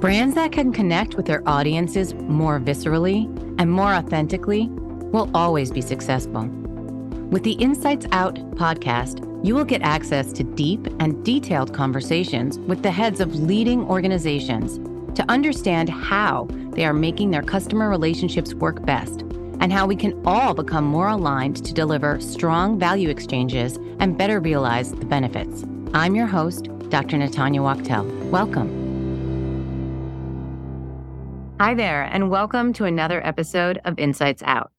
Brands that can connect with their audiences more viscerally and more authentically will always be successful. With the Insights Out podcast, you will get access to deep and detailed conversations with the heads of leading organizations to understand how they are making their customer relationships work best and how we can all become more aligned to deliver strong value exchanges and better realize the benefits. I'm your host, Dr. Natanya Wachtel. Welcome. Hi there, and welcome to another episode of Insights Out.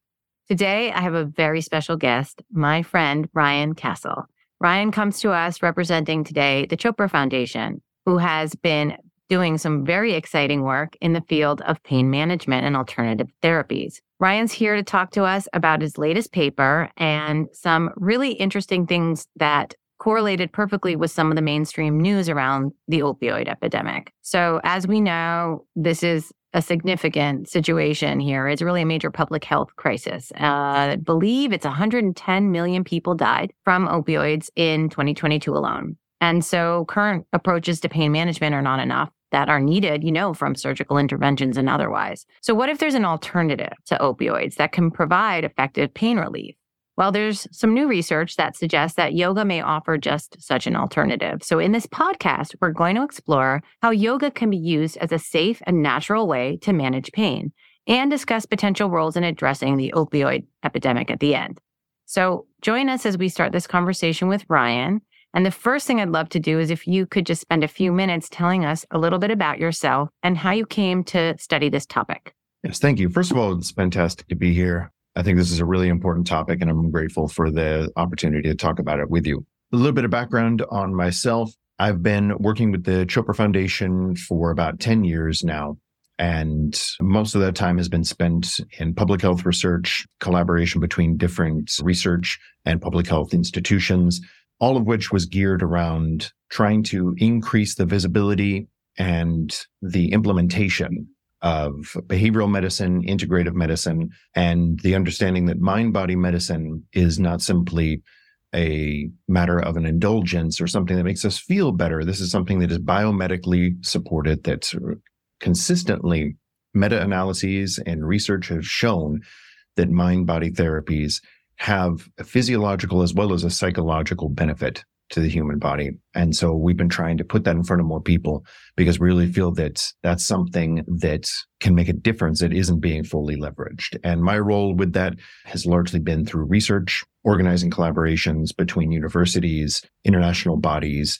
Today, I have a very special guest, my friend Ryan Castle. Ryan comes to us representing today the Chopra Foundation, who has been doing some very exciting work in the field of pain management and alternative therapies. Ryan's here to talk to us about his latest paper and some really interesting things that correlated perfectly with some of the mainstream news around the opioid epidemic. So, as we know, this is a significant situation here. It's really a major public health crisis. Uh, I believe it's 110 million people died from opioids in 2022 alone. And so current approaches to pain management are not enough that are needed, you know, from surgical interventions and otherwise. So, what if there's an alternative to opioids that can provide effective pain relief? Well, there's some new research that suggests that yoga may offer just such an alternative. So, in this podcast, we're going to explore how yoga can be used as a safe and natural way to manage pain and discuss potential roles in addressing the opioid epidemic at the end. So, join us as we start this conversation with Ryan. And the first thing I'd love to do is if you could just spend a few minutes telling us a little bit about yourself and how you came to study this topic. Yes, thank you. First of all, it's fantastic to be here. I think this is a really important topic, and I'm grateful for the opportunity to talk about it with you. A little bit of background on myself. I've been working with the Chopra Foundation for about 10 years now. And most of that time has been spent in public health research, collaboration between different research and public health institutions, all of which was geared around trying to increase the visibility and the implementation of behavioral medicine, integrative medicine, and the understanding that mind body medicine is not simply a matter of an indulgence or something that makes us feel better. This is something that is biomedically supported, that's consistently meta analyses and research have shown that mind body therapies have a physiological as well as a psychological benefit to the human body. And so we've been trying to put that in front of more people because we really feel that that's something that can make a difference that isn't being fully leveraged. And my role with that has largely been through research, organizing collaborations between universities, international bodies,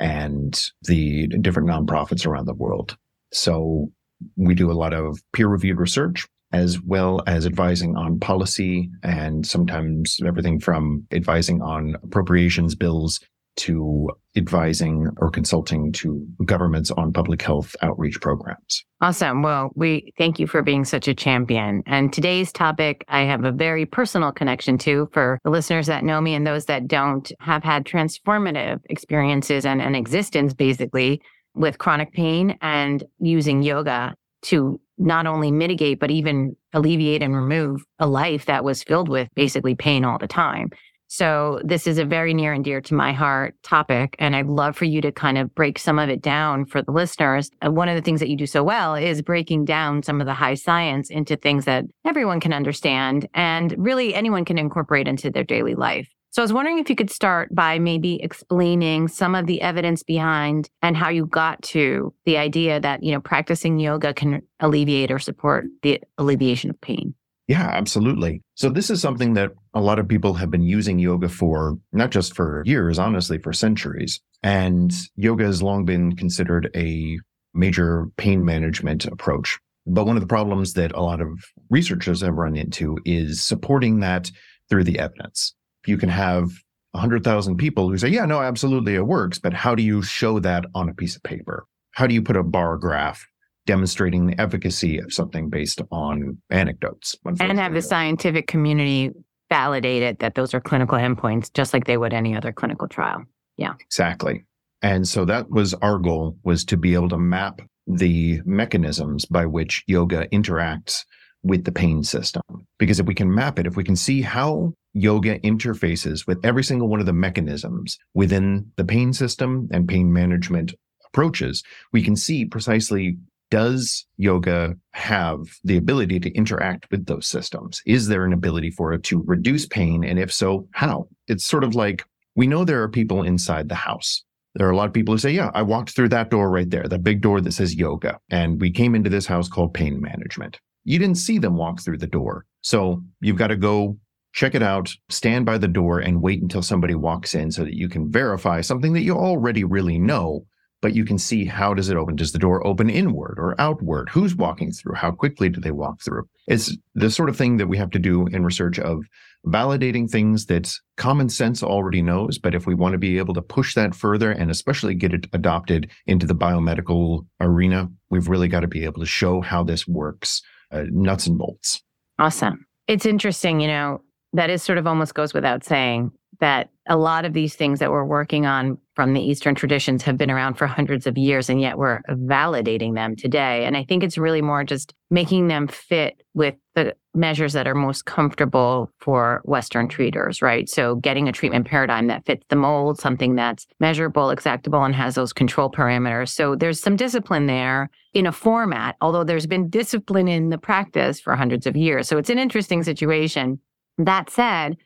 and the different nonprofits around the world. So we do a lot of peer reviewed research as well as advising on policy and sometimes everything from advising on appropriations bills to advising or consulting to governments on public health outreach programs. Awesome. Well, we thank you for being such a champion. And today's topic, I have a very personal connection to for the listeners that know me and those that don't have had transformative experiences and an existence basically with chronic pain and using yoga to not only mitigate, but even alleviate and remove a life that was filled with basically pain all the time. So, this is a very near and dear to my heart topic. And I'd love for you to kind of break some of it down for the listeners. And one of the things that you do so well is breaking down some of the high science into things that everyone can understand and really anyone can incorporate into their daily life. So I was wondering if you could start by maybe explaining some of the evidence behind and how you got to the idea that, you know, practicing yoga can alleviate or support the alleviation of pain. Yeah, absolutely. So this is something that a lot of people have been using yoga for, not just for years, honestly, for centuries. And yoga has long been considered a major pain management approach. But one of the problems that a lot of researchers have run into is supporting that through the evidence you can have 100,000 people who say, yeah, no, absolutely, it works. But how do you show that on a piece of paper? How do you put a bar graph demonstrating the efficacy of something based on anecdotes? And have the scientific community validate it that those are clinical endpoints, just like they would any other clinical trial. Yeah. Exactly. And so that was our goal was to be able to map the mechanisms by which yoga interacts with the pain system. Because if we can map it, if we can see how yoga interfaces with every single one of the mechanisms within the pain system and pain management approaches, we can see precisely does yoga have the ability to interact with those systems? Is there an ability for it to reduce pain? And if so, how? It's sort of like we know there are people inside the house. There are a lot of people who say, Yeah, I walked through that door right there, that big door that says yoga. And we came into this house called pain management. You didn't see them walk through the door. So you've got to go check it out, stand by the door, and wait until somebody walks in so that you can verify something that you already really know but you can see how does it open? Does the door open inward or outward? Who's walking through? How quickly do they walk through? It's the sort of thing that we have to do in research of validating things that common sense already knows. But if we want to be able to push that further and especially get it adopted into the biomedical arena, we've really got to be able to show how this works, uh, nuts and bolts. Awesome. It's interesting, you know, that is sort of almost goes without saying that a lot of these things that we're working on from the Eastern traditions have been around for hundreds of years, and yet we're validating them today. And I think it's really more just making them fit with the measures that are most comfortable for Western treaters, right? So getting a treatment paradigm that fits the mold, something that's measurable, exactable, and has those control parameters. So there's some discipline there in a format, although there's been discipline in the practice for hundreds of years. So it's an interesting situation. That said,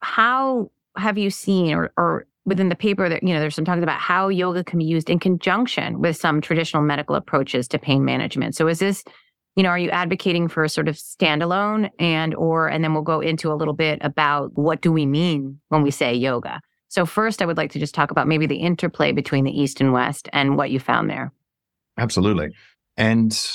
how have you seen or, or within the paper that you know there's some talks about how yoga can be used in conjunction with some traditional medical approaches to pain management so is this you know are you advocating for a sort of standalone and or and then we'll go into a little bit about what do we mean when we say yoga so first i would like to just talk about maybe the interplay between the east and west and what you found there absolutely and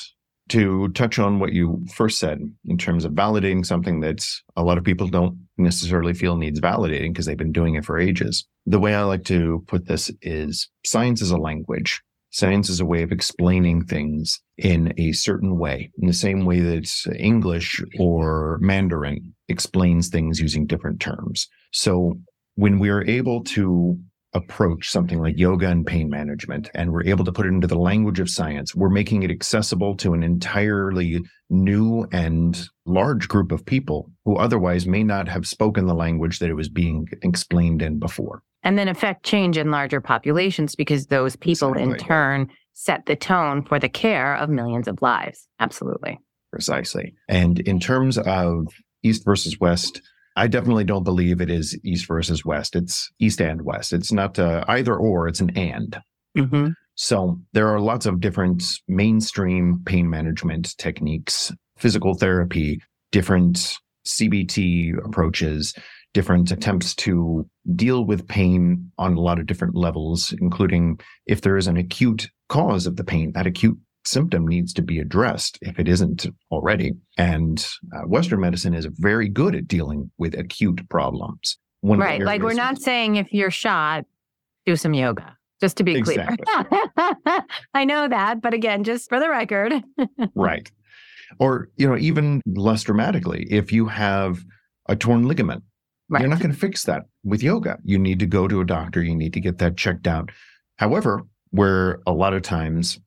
to touch on what you first said in terms of validating something that a lot of people don't necessarily feel needs validating because they've been doing it for ages. The way I like to put this is science is a language. Science is a way of explaining things in a certain way, in the same way that English or Mandarin explains things using different terms. So when we are able to approach something like yoga and pain management and we're able to put it into the language of science, we're making it accessible to an entirely new and large group of people who otherwise may not have spoken the language that it was being explained in before. And then affect change in larger populations because those people exactly. in turn set the tone for the care of millions of lives. Absolutely. Precisely. And in terms of East versus West, I definitely don't believe it is East versus West. It's East and West. It's not either or, it's an and. Mm-hmm. So there are lots of different mainstream pain management techniques, physical therapy, different CBT approaches, different attempts to deal with pain on a lot of different levels, including if there is an acute cause of the pain, that acute symptom needs to be addressed if it isn't already. And uh, Western medicine is very good at dealing with acute problems. One right. Like we're not saying if you're shot, do some yoga, just to be exactly. clear. I know that. But again, just for the record. right. Or, you know, even less dramatically, if you have a torn ligament, right. you're not going to fix that with yoga. You need to go to a doctor. You need to get that checked out. However, where a lot of times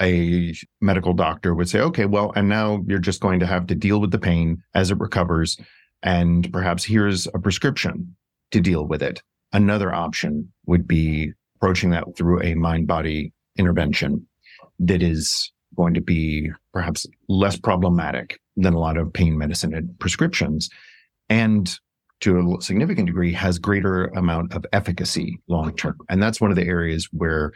a medical doctor would say, okay, well, and now you're just going to have to deal with the pain as it recovers. And perhaps here's a prescription to deal with it. Another option would be approaching that through a mind body intervention that is going to be perhaps less problematic than a lot of pain medicine prescriptions and to a significant degree has greater amount of efficacy long term. And that's one of the areas where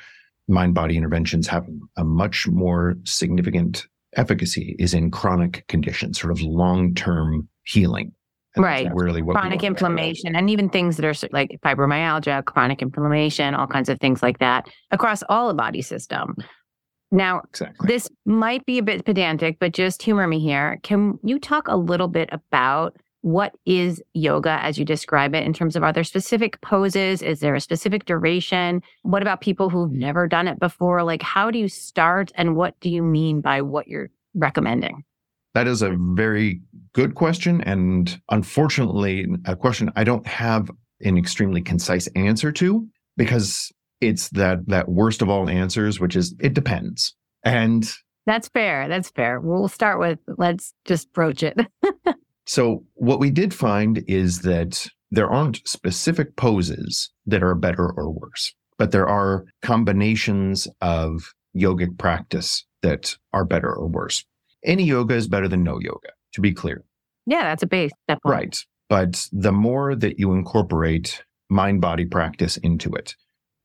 mind body interventions have a much more significant efficacy is in chronic conditions, sort of long term healing. right. Really chronic inflammation and even things that are like fibromyalgia, chronic inflammation, all kinds of things like that across all the body system. Now, exactly. this might be a bit pedantic, but just humor me here. Can you talk a little bit about what is yoga as you describe it in terms of are there specific poses? Is there a specific duration? What about people who've never done it before? Like, how do you start and what do you mean by what you're recommending? That is a very good question. And unfortunately, a question I don't have an extremely concise answer to because it's that that worst of all answers, which is it depends. And that's fair. That's fair. We'll start with let's just broach it. So, what we did find is that there aren't specific poses that are better or worse, but there are combinations of yogic practice that are better or worse. Any yoga is better than no yoga, to be clear. Yeah, that's a base. Definitely. Right. But the more that you incorporate mind body practice into it,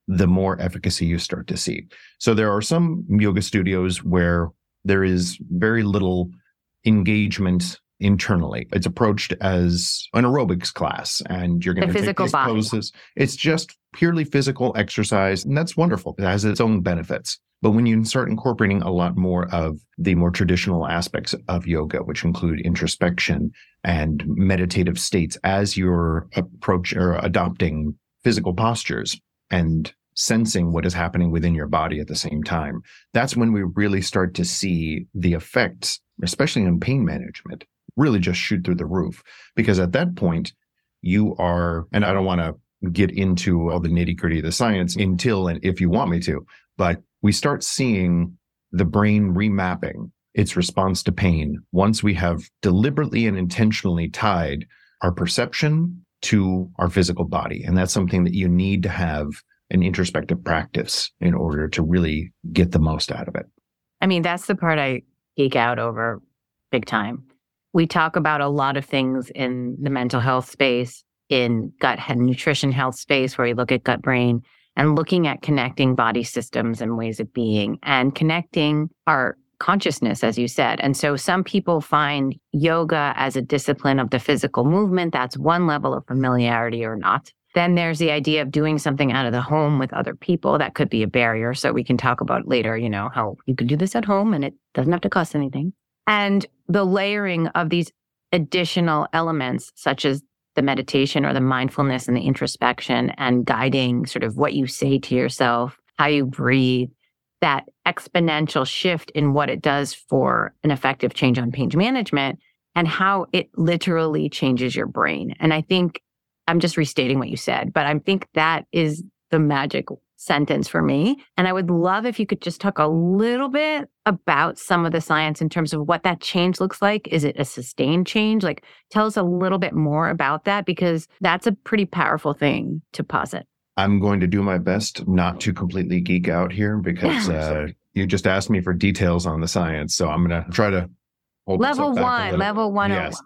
the more efficacy you start to see. So there are some yoga studios where there is very little engagement internally. It's approached as an aerobics class, and you're going to take these body. poses. It's just purely physical exercise, and that's wonderful. It has its own benefits. But when you start incorporating a lot more of the more traditional aspects of yoga, which include introspection and meditative states as you're approach or adopting physical postures and sensing what is happening within your body at the same time, that's when we really start to see the effects, especially in pain management, really just shoot through the roof. Because at that point, you are, and I don't want to get into all the nitty gritty of the science until and if you want me to, but we start seeing the brain remapping its response to pain once we have deliberately and intentionally tied our perception to our physical body. And that's something that you need to have an introspective practice in order to really get the most out of it. I mean, that's the part I geek out over big time. We talk about a lot of things in the mental health space, in gut and nutrition health space, where we look at gut brain and looking at connecting body systems and ways of being and connecting our consciousness, as you said. And so some people find yoga as a discipline of the physical movement. That's one level of familiarity or not. Then there's the idea of doing something out of the home with other people. That could be a barrier. So we can talk about later, you know, how you can do this at home and it doesn't have to cost anything. And the layering of these additional elements, such as the meditation or the mindfulness and the introspection and guiding sort of what you say to yourself, how you breathe, that exponential shift in what it does for an effective change on pain management and how it literally changes your brain. And I think I'm just restating what you said, but I think that is the magic sentence for me. And I would love if you could just talk a little bit about some of the science in terms of what that change looks like. Is it a sustained change? Like, tell us a little bit more about that because that's a pretty powerful thing to posit. I'm going to do my best not to completely geek out here because uh, you just asked me for details on the science. So I'm going to try to level one, level one. Yes.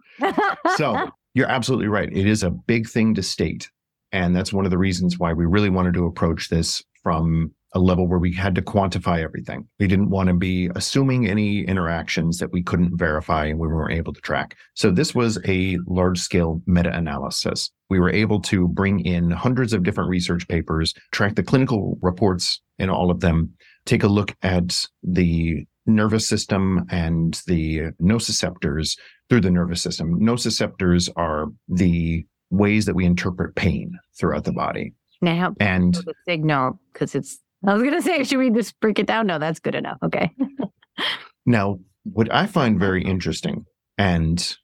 so you're absolutely right. It is a big thing to state and that's one of the reasons why we really wanted to approach this from a level where we had to quantify everything. We didn't want to be assuming any interactions that we couldn't verify and we weren't able to track. So this was a large scale meta analysis. We were able to bring in hundreds of different research papers, track the clinical reports in all of them, take a look at the nervous system and the nociceptors through the nervous system. Nociceptors are the ways that we interpret pain throughout the body. Now, and the signal because it's. I was going to say, should we just break it down? No, that's good enough. Okay. now, what I find very interesting, and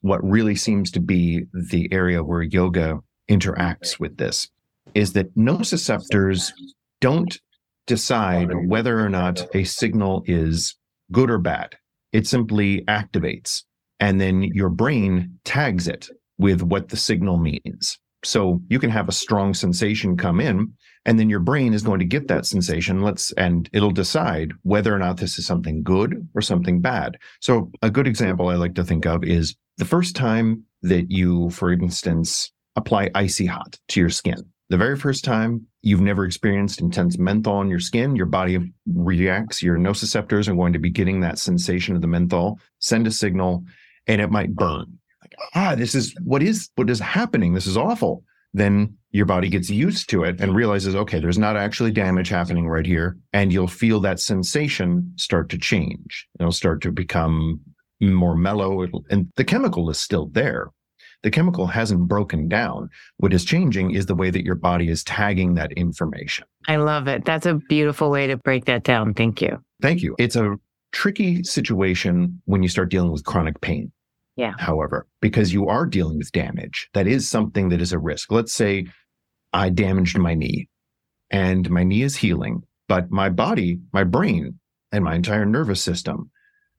what really seems to be the area where yoga interacts with this, is that nociceptors don't decide whether or not a signal is good or bad. It simply activates, and then your brain tags it with what the signal means. So you can have a strong sensation come in and then your brain is going to get that sensation let's and it'll decide whether or not this is something good or something bad. So a good example I like to think of is the first time that you for instance apply icy hot to your skin. The very first time you've never experienced intense menthol on your skin, your body reacts, your nociceptors are going to be getting that sensation of the menthol, send a signal, and it might burn ah, this is what is what is happening. This is awful. Then your body gets used to it and realizes, okay, there's not actually damage happening right here. And you'll feel that sensation start to change. It'll start to become more mellow. It'll, and the chemical is still there. The chemical hasn't broken down. What is changing is the way that your body is tagging that information. I love it. That's a beautiful way to break that down. Thank you. Thank you. It's a tricky situation when you start dealing with chronic pain. Yeah. However, because you are dealing with damage, that is something that is a risk. Let's say I damaged my knee and my knee is healing, but my body, my brain, and my entire nervous system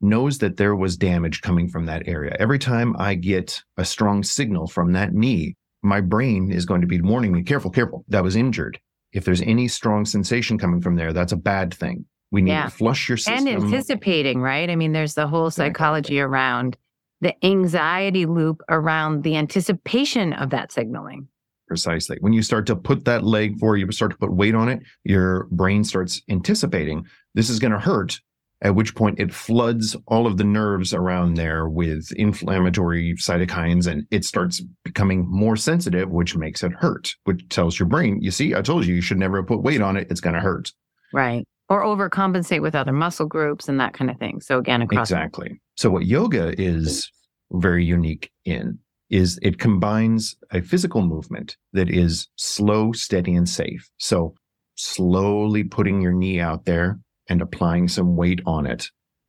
knows that there was damage coming from that area. Every time I get a strong signal from that knee, my brain is going to be warning me, careful, careful, that was injured. If there's any strong sensation coming from there, that's a bad thing. We need yeah. to flush your system. And anticipating, right? I mean, there's the whole psychology around the anxiety loop around the anticipation of that signaling. Precisely. When you start to put that leg forward, you start to put weight on it, your brain starts anticipating this is going to hurt at which point it floods all of the nerves around there with inflammatory cytokines and it starts becoming more sensitive, which makes it hurt, which tells your brain, you see, I told you, you should never put weight on it. It's going to hurt. Right. Or overcompensate with other muscle groups and that kind of thing. So, again, across. Exactly. So, what yoga is very unique in is it combines a physical movement that is slow, steady, and safe. So, slowly putting your knee out there and applying some weight on it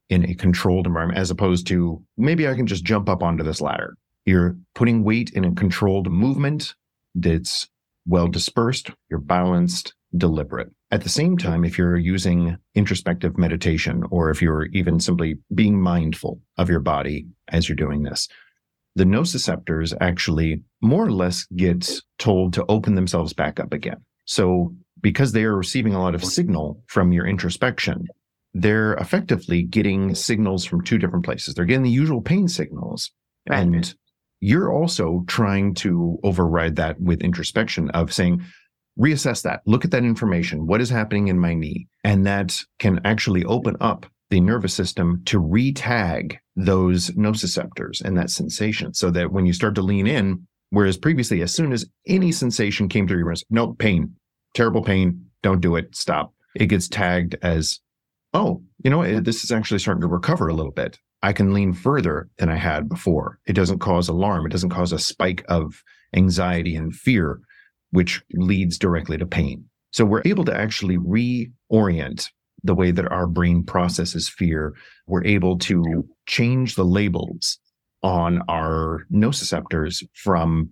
in a controlled environment, as opposed to maybe I can just jump up onto this ladder. You're putting weight in a controlled movement that's well dispersed, you're balanced, deliberate. At the same time, if you're using introspective meditation, or if you're even simply being mindful of your body as you're doing this, the nociceptors actually more or less get told to open themselves back up again. So because they are receiving a lot of signal from your introspection, they're effectively getting signals from two different places. They're getting the usual pain signals. Right. And you're also trying to override that with introspection of saying, reassess that, look at that information. What is happening in my knee? And that can actually open up the nervous system to re-tag those nociceptors and that sensation so that when you start to lean in, whereas previously, as soon as any sensation came through your brain, no pain, terrible pain, don't do it, stop. It gets tagged as, oh, you know, eh, this is actually starting to recover a little bit. I can lean further than I had before. It doesn't cause alarm. It doesn't cause a spike of anxiety and fear, which leads directly to pain. So we're able to actually reorient the way that our brain processes fear. We're able to change the labels on our nociceptors from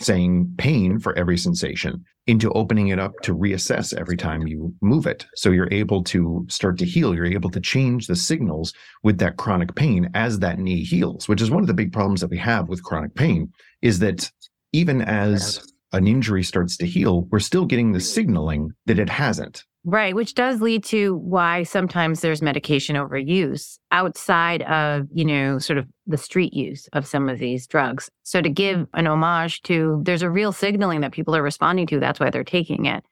saying pain for every sensation into opening it up to reassess every time you move it. So you're able to start to heal. You're able to change the signals with that chronic pain as that knee heals, which is one of the big problems that we have with chronic pain is that even as an injury starts to heal, we're still getting the signaling that it hasn't. Right, which does lead to why sometimes there's medication overuse outside of, you know, sort of the street use of some of these drugs. So to give an homage to there's a real signaling that people are responding to, that's why they're taking it.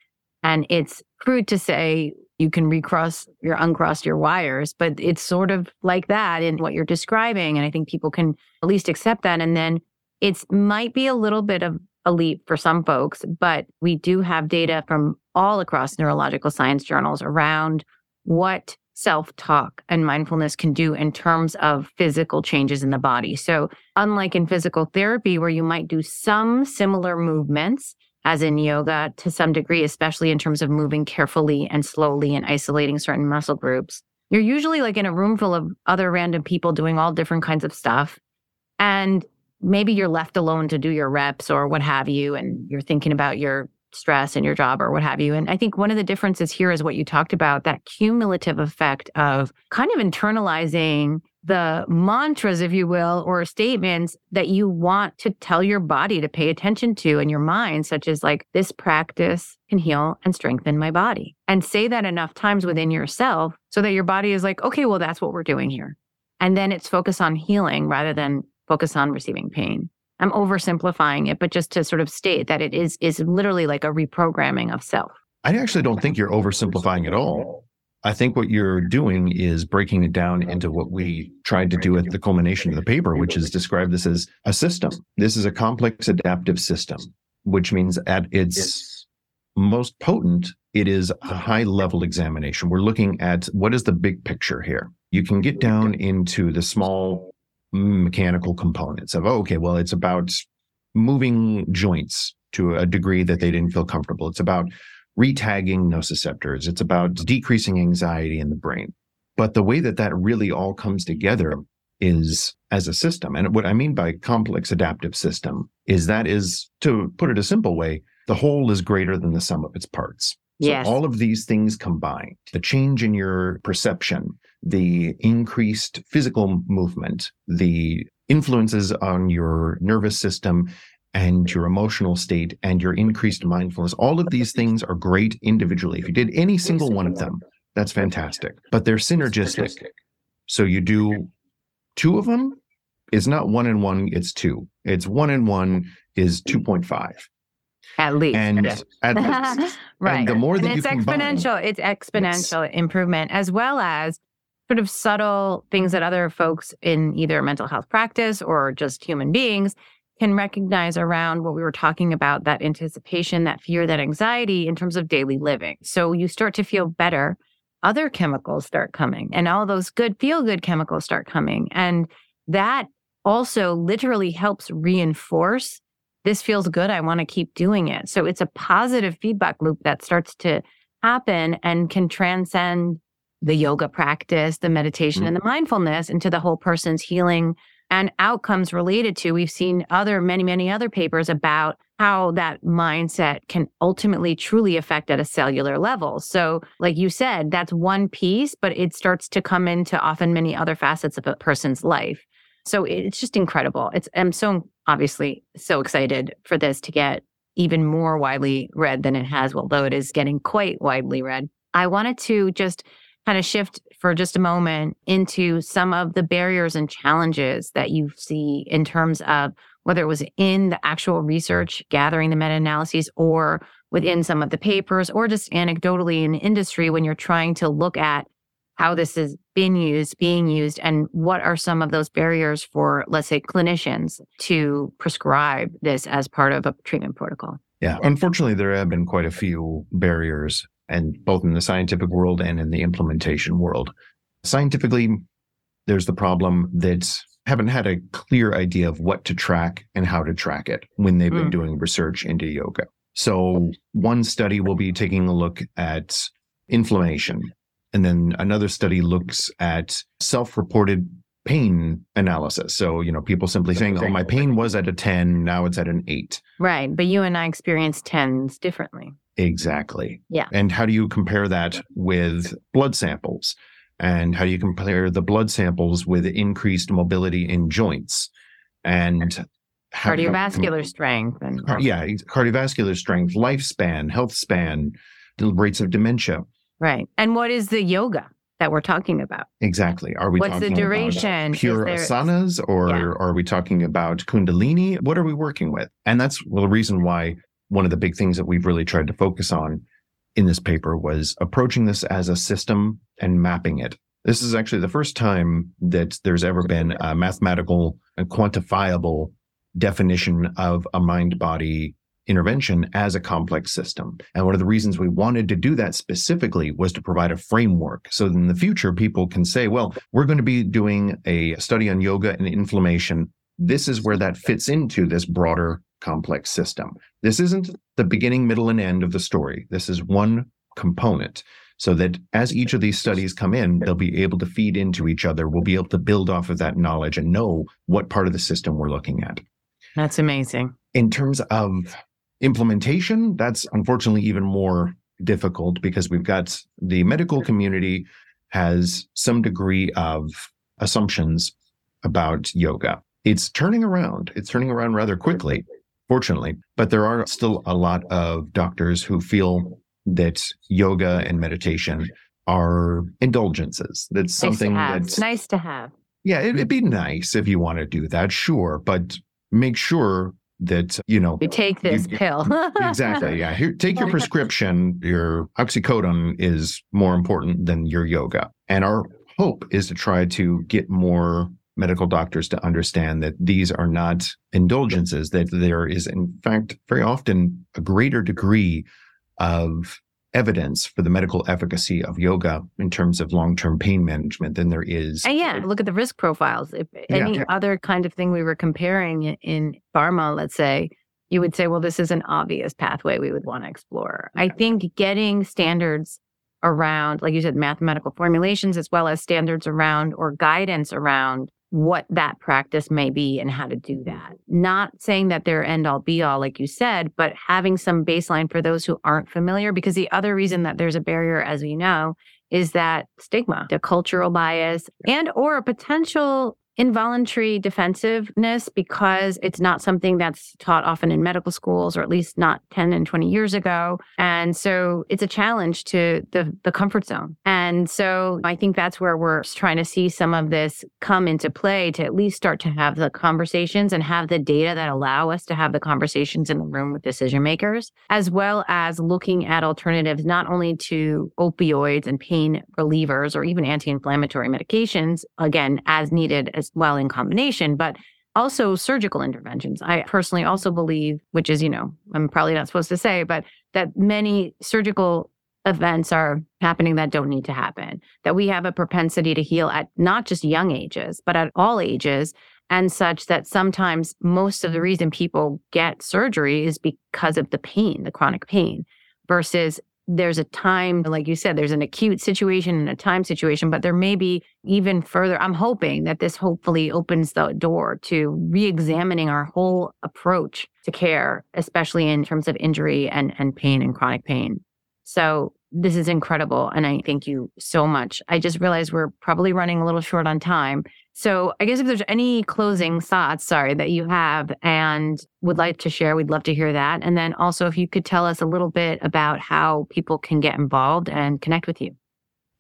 And it's crude to say you can recross your uncross your wires, but it's sort of like that in what you're describing. And I think people can at least accept that. And then it might be a little bit of a leap for some folks, but we do have data from all across neurological science journals around what self talk and mindfulness can do in terms of physical changes in the body. So, unlike in physical therapy, where you might do some similar movements, as in yoga to some degree, especially in terms of moving carefully and slowly and isolating certain muscle groups, you're usually like in a room full of other random people doing all different kinds of stuff. And maybe you're left alone to do your reps or what have you, and you're thinking about your stress and your job or what have you. And I think one of the differences here is what you talked about that cumulative effect of kind of internalizing the mantras, if you will, or statements that you want to tell your body to pay attention to in your mind, such as like, this practice can heal and strengthen my body. And say that enough times within yourself so that your body is like, okay, well, that's what we're doing here. And then it's focused on healing rather than focus on receiving pain. I'm oversimplifying it, but just to sort of state that it is is literally like a reprogramming of self. I actually don't think you're oversimplifying at all. I think what you're doing is breaking it down into what we tried to do at the culmination of the paper, which is describe this as a system. This is a complex adaptive system, which means at its most potent, it is a high level examination. We're looking at what is the big picture here. You can get down into the small mechanical components of, oh, okay, well, it's about moving joints to a degree that they didn't feel comfortable. It's about retagging nociceptors. It's about decreasing anxiety in the brain. But the way that that really all comes together is as a system. And what I mean by complex adaptive system is that is, to put it a simple way, the whole is greater than the sum of its parts. So yes. all of these things combined, the change in your perception, the increased physical movement, the influences on your nervous system and your emotional state and your increased mindfulness, all of these things are great individually. If you did any single one of them, That's fantastic. But they're synergistic. So you do two of them. It's not one and one, it's two. It's one and one is 2.5. At least. And Yeah. at least. right. And the more and that you it's combine- exponential. It's exponential improvement as well as sort of subtle things that other folks in either mental health practice or just human beings can recognize around what we were talking about that anticipation, that fear, that anxiety in terms of daily living. So you start to feel better. Other chemicals start coming, and all those good feel good chemicals start coming. And that also literally helps reinforce this feels good. I want to keep doing it. So it's a positive feedback loop that starts to happen and can transcend the yoga practice, the meditation, Mhm. and the mindfulness into the whole person's healing and outcomes related to. We've seen other, many, many other papers about how that mindset can ultimately truly affect at a cellular level. So, like you said, that's one piece, but it starts to come into often many other facets of a person's life. So it's just incredible. It's I'm so obviously so excited for this to get even more widely read than it has, although it is getting quite widely read. I wanted to just kind of shift for just a moment into some of the barriers and challenges that you see in terms of whether it was in the actual research, gathering the meta analyses, or within some of the papers, or just anecdotally in industry when you're trying to look at how this has been used, being used, and what are some of those barriers for, let's say, clinicians to prescribe this as part of a treatment protocol? Yeah. Unfortunately, there have been quite a few barriers, and both in the scientific world and in the implementation world. Scientifically, there's the problem that haven't had a clear idea of what to track and how to track it when they've been Mm. doing research into yoga. So one study will be taking a look at inflammation. And then another study looks at self-reported pain analysis. So, you know, people simply saying, oh, my pain was at a 10, now it's at an eight. Right. But you and I experience tens differently. Exactly. Yeah. And how do you compare that with blood samples? And how do you compare the blood samples with increased mobility in joints and Cardiovascular strength and yeah, cardiovascular strength, lifespan, health span, the rates of dementia. right. And what is the yoga that we're talking about? Exactly. Are we What's the duration? about pure there- asanas or Yeah. are we talking about kundalini? What are we working with? And that's well, the reason why one of the big things that we've really tried to focus on in this paper was approaching this as a system and mapping it. This is actually the first time that there's ever been a mathematical and quantifiable definition of a mind body intervention as a complex system. And one of the reasons we wanted to do that specifically was to provide a framework. So in the future, people can say, well, we're going to be doing a study on yoga and inflammation. This is where that fits into this broader complex system. This isn't the beginning, middle, and end of the story. This is one component. So that as each of these studies come in, they'll be able to feed into each other. We'll be able to build off of that knowledge and know what part of the system we're looking at. That's amazing. In terms of implementation, that's unfortunately even more difficult because we've got the medical community has some degree of assumptions about yoga. It's turning around. It's turning around rather quickly, fortunately, but there are still a lot of doctors who feel that yoga and meditation are indulgences. That's something nice that's nice to have. yeah, it, it'd be nice if you want to do that, sure, but make sure that you know You take this You- pill. exactly. Yeah, here, take your prescription. Your oxycodone is more important than your yoga, and our hope is to try to get more medical doctors to understand that these are not indulgences. That there is, in fact, very often a greater degree of evidence for the medical efficacy of yoga in terms of long-term pain management than there is And yeah, look at the risk profiles. If any Yeah. other kind of thing we were comparing in pharma, let's say, you would say, well, this is an obvious pathway we would want to explore. I think getting standards around, like you said, mathematical formulations, as well as standards around or guidance around what that practice may be and how to do mm-hmm. that. Not saying that they're end all be all, like you said, but having some baseline for those who aren't familiar. Because the other reason that there's a barrier, as we know, is that stigma, the cultural bias, and or a potential involuntary defensiveness because it's not something that's taught often in medical schools or at least not 10 and 20 years ago. And so it's a challenge to the the comfort zone. And so i think that's where we're trying to see some of this come into play to at least start to have the conversations and have the data that allow us to have the conversations in the room with decision makers as well as looking at alternatives not only to opioids and pain relievers or even anti-inflammatory medications again as needed as well in combination, but also surgical interventions. I personally also believe, which is, you know, I'm probably not supposed to say, but that many surgical events are happening that don't need to happen. That we have a propensity to heal at not just young ages, but at all ages. And such that sometimes most of the reason people get surgery is because of the pain, the chronic pain, versus there's a time, like you said, there's an acute situation and a time situation, but there may be even further. I'm hoping that this hopefully opens the door to re examining our whole approach to care, especially in terms of injury and, and pain and chronic pain. So this is incredible. And I thank you so much. I just realized we're probably running a little short on time. So I guess if there's any closing thoughts, sorry, that you have and would like to share, we'd love to hear that. And then also if you could tell us a little bit about how people can get involved and connect with you.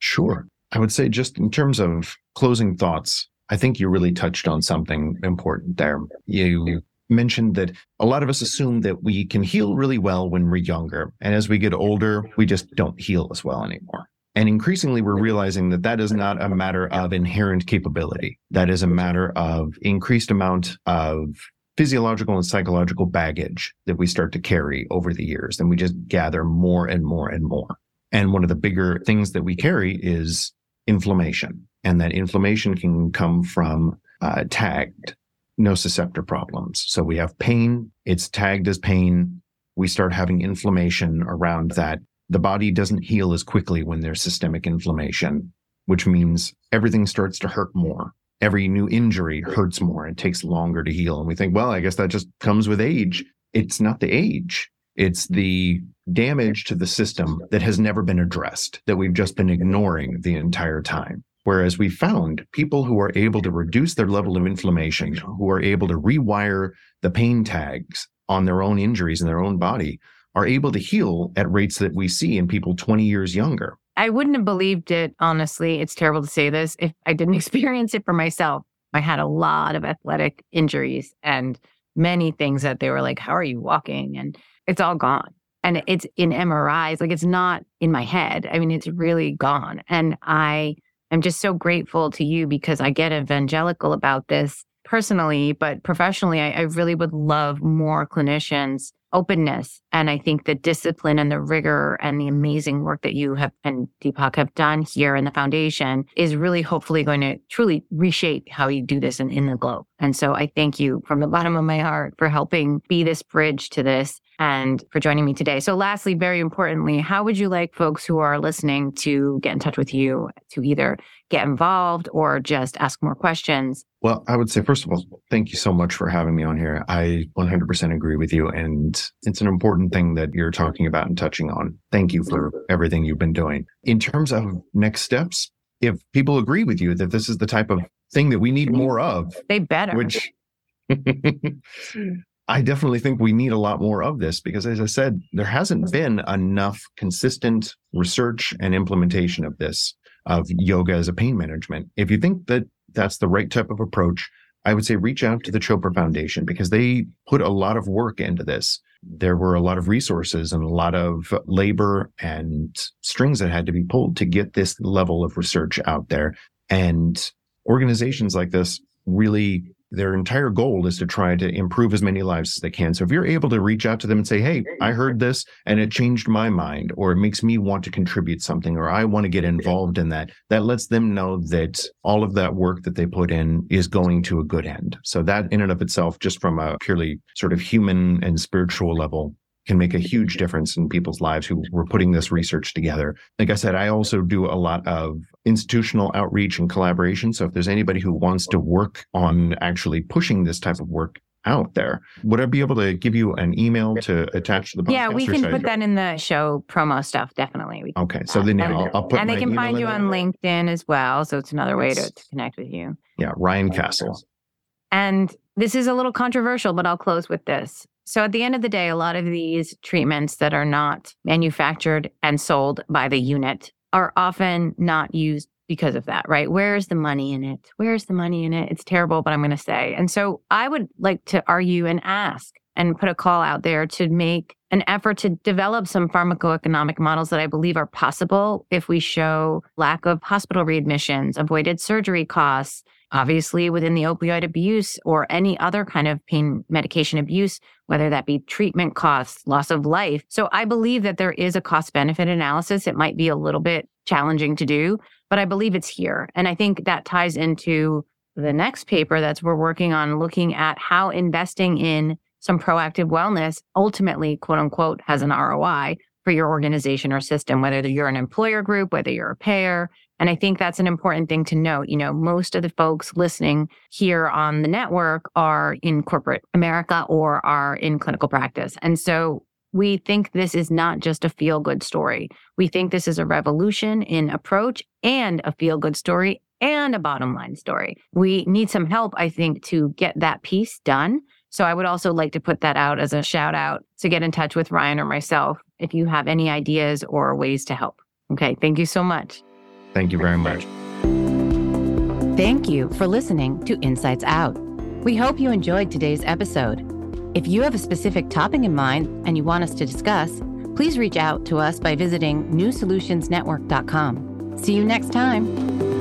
Sure. I would say just in terms of closing thoughts, I think you really touched on something important there. You mentioned that a lot of us assume that we can heal really well when we're younger. And as we get older, we just don't heal as well anymore. And increasingly, we're realizing that that is not a matter of inherent capability. That is a matter of increased amount of physiological and psychological baggage that we start to carry over the years. And we just gather more and more and more. And one of the bigger things that we carry is inflammation. And that inflammation can come from uh, tagged nociceptor problems. So we have pain, it's tagged as pain. We start having inflammation around that the body doesn't heal as quickly when there's systemic inflammation, which means everything starts to hurt more. Every new injury hurts more. It takes longer to heal. And we think, well, I guess that just comes with age. It's not the age. It's the damage to the system that has never been addressed, that we've just been ignoring the entire time. Whereas we found people who are able to reduce their level of inflammation, who are able to rewire the pain tags on their own injuries in their own body, are able to heal at rates that we see in people 20 years younger. I wouldn't have believed it, honestly. It's terrible to say this if I didn't experience it for myself. I had a lot of athletic injuries and many things that they were like, How are you walking? And it's all gone. And it's in MRIs, like it's not in my head. I mean, it's really gone. And I am just so grateful to you because I get evangelical about this personally, but professionally, I, I really would love more clinicians openness. And I think the discipline and the rigor and the amazing work that you have and Deepak have done here in the foundation is really hopefully going to truly reshape how you do this in, in the globe. And so I thank you from the bottom of my heart for helping be this bridge to this and for joining me today. So, lastly, very importantly, how would you like folks who are listening to get in touch with you to either get involved or just ask more questions? Well, I would say, first of all, thank you so much for having me on here. I 100% agree with you. And it's an important thing that you're talking about and touching on. Thank you for everything you've been doing. In terms of next steps, if people agree with you that this is the type of thing that we need more of, they better. Which hmm. I definitely think we need a lot more of this because, as I said, there hasn't been enough consistent research and implementation of this, of yoga as a pain management. If you think that that's the right type of approach, I would say reach out to the Chopra Foundation because they put a lot of work into this. There were a lot of resources and a lot of labor and strings that had to be pulled to get this level of research out there. And organizations like this really their entire goal is to try to improve as many lives as they can. So if you're able to reach out to them and say, Hey, I heard this and it changed my mind, or it makes me want to contribute something, or I want to get involved in that, that lets them know that all of that work that they put in is going to a good end. So that in and of itself, just from a purely sort of human and spiritual level, can make a huge difference in people's lives who were putting this research together. Like I said, I also do a lot of institutional outreach and collaboration. So if there's anybody who wants to work on actually pushing this type of work out there. Would I be able to give you an email to attach to the podcast? Yeah, we can put that in the show promo stuff. Definitely. okay. So then yeah, I'll, I'll, put and they can find you on LinkedIn as well. So it's another way to, to connect with you. Yeah, Ryan Castle. And this is a little controversial, but I'll close with this. So at the end of the day, a lot of these treatments that are not manufactured and sold by the unit are often not used because of that, right? Where's the money in it? Where's the money in it? It's terrible, but I'm going to say. And so I would like to argue and ask and put a call out there to make an effort to develop some pharmacoeconomic models that I believe are possible if we show lack of hospital readmissions, avoided surgery costs, obviously within the opioid abuse or any other kind of pain medication abuse, whether that be treatment costs, loss of life. So I believe that there is a cost benefit analysis. It might be a little bit challenging to do, but I believe it's here. And I think that ties into the next paper that's we're working on looking at how investing in some proactive wellness ultimately, quote unquote, has an ROI for your organization or system, whether you're an employer group, whether you're a payer. And I think that's an important thing to note. You know, most of the folks listening here on the network are in corporate America or are in clinical practice. And so we think this is not just a feel good story. We think this is a revolution in approach and a feel good story and a bottom line story. We need some help, I think, to get that piece done. So I would also like to put that out as a shout out to get in touch with Ryan or myself if you have any ideas or ways to help. Okay. Thank you so much. Thank you very much. Thank you for listening to Insights Out. We hope you enjoyed today's episode. If you have a specific topic in mind and you want us to discuss, please reach out to us by visiting newsolutionsnetwork.com. See you next time.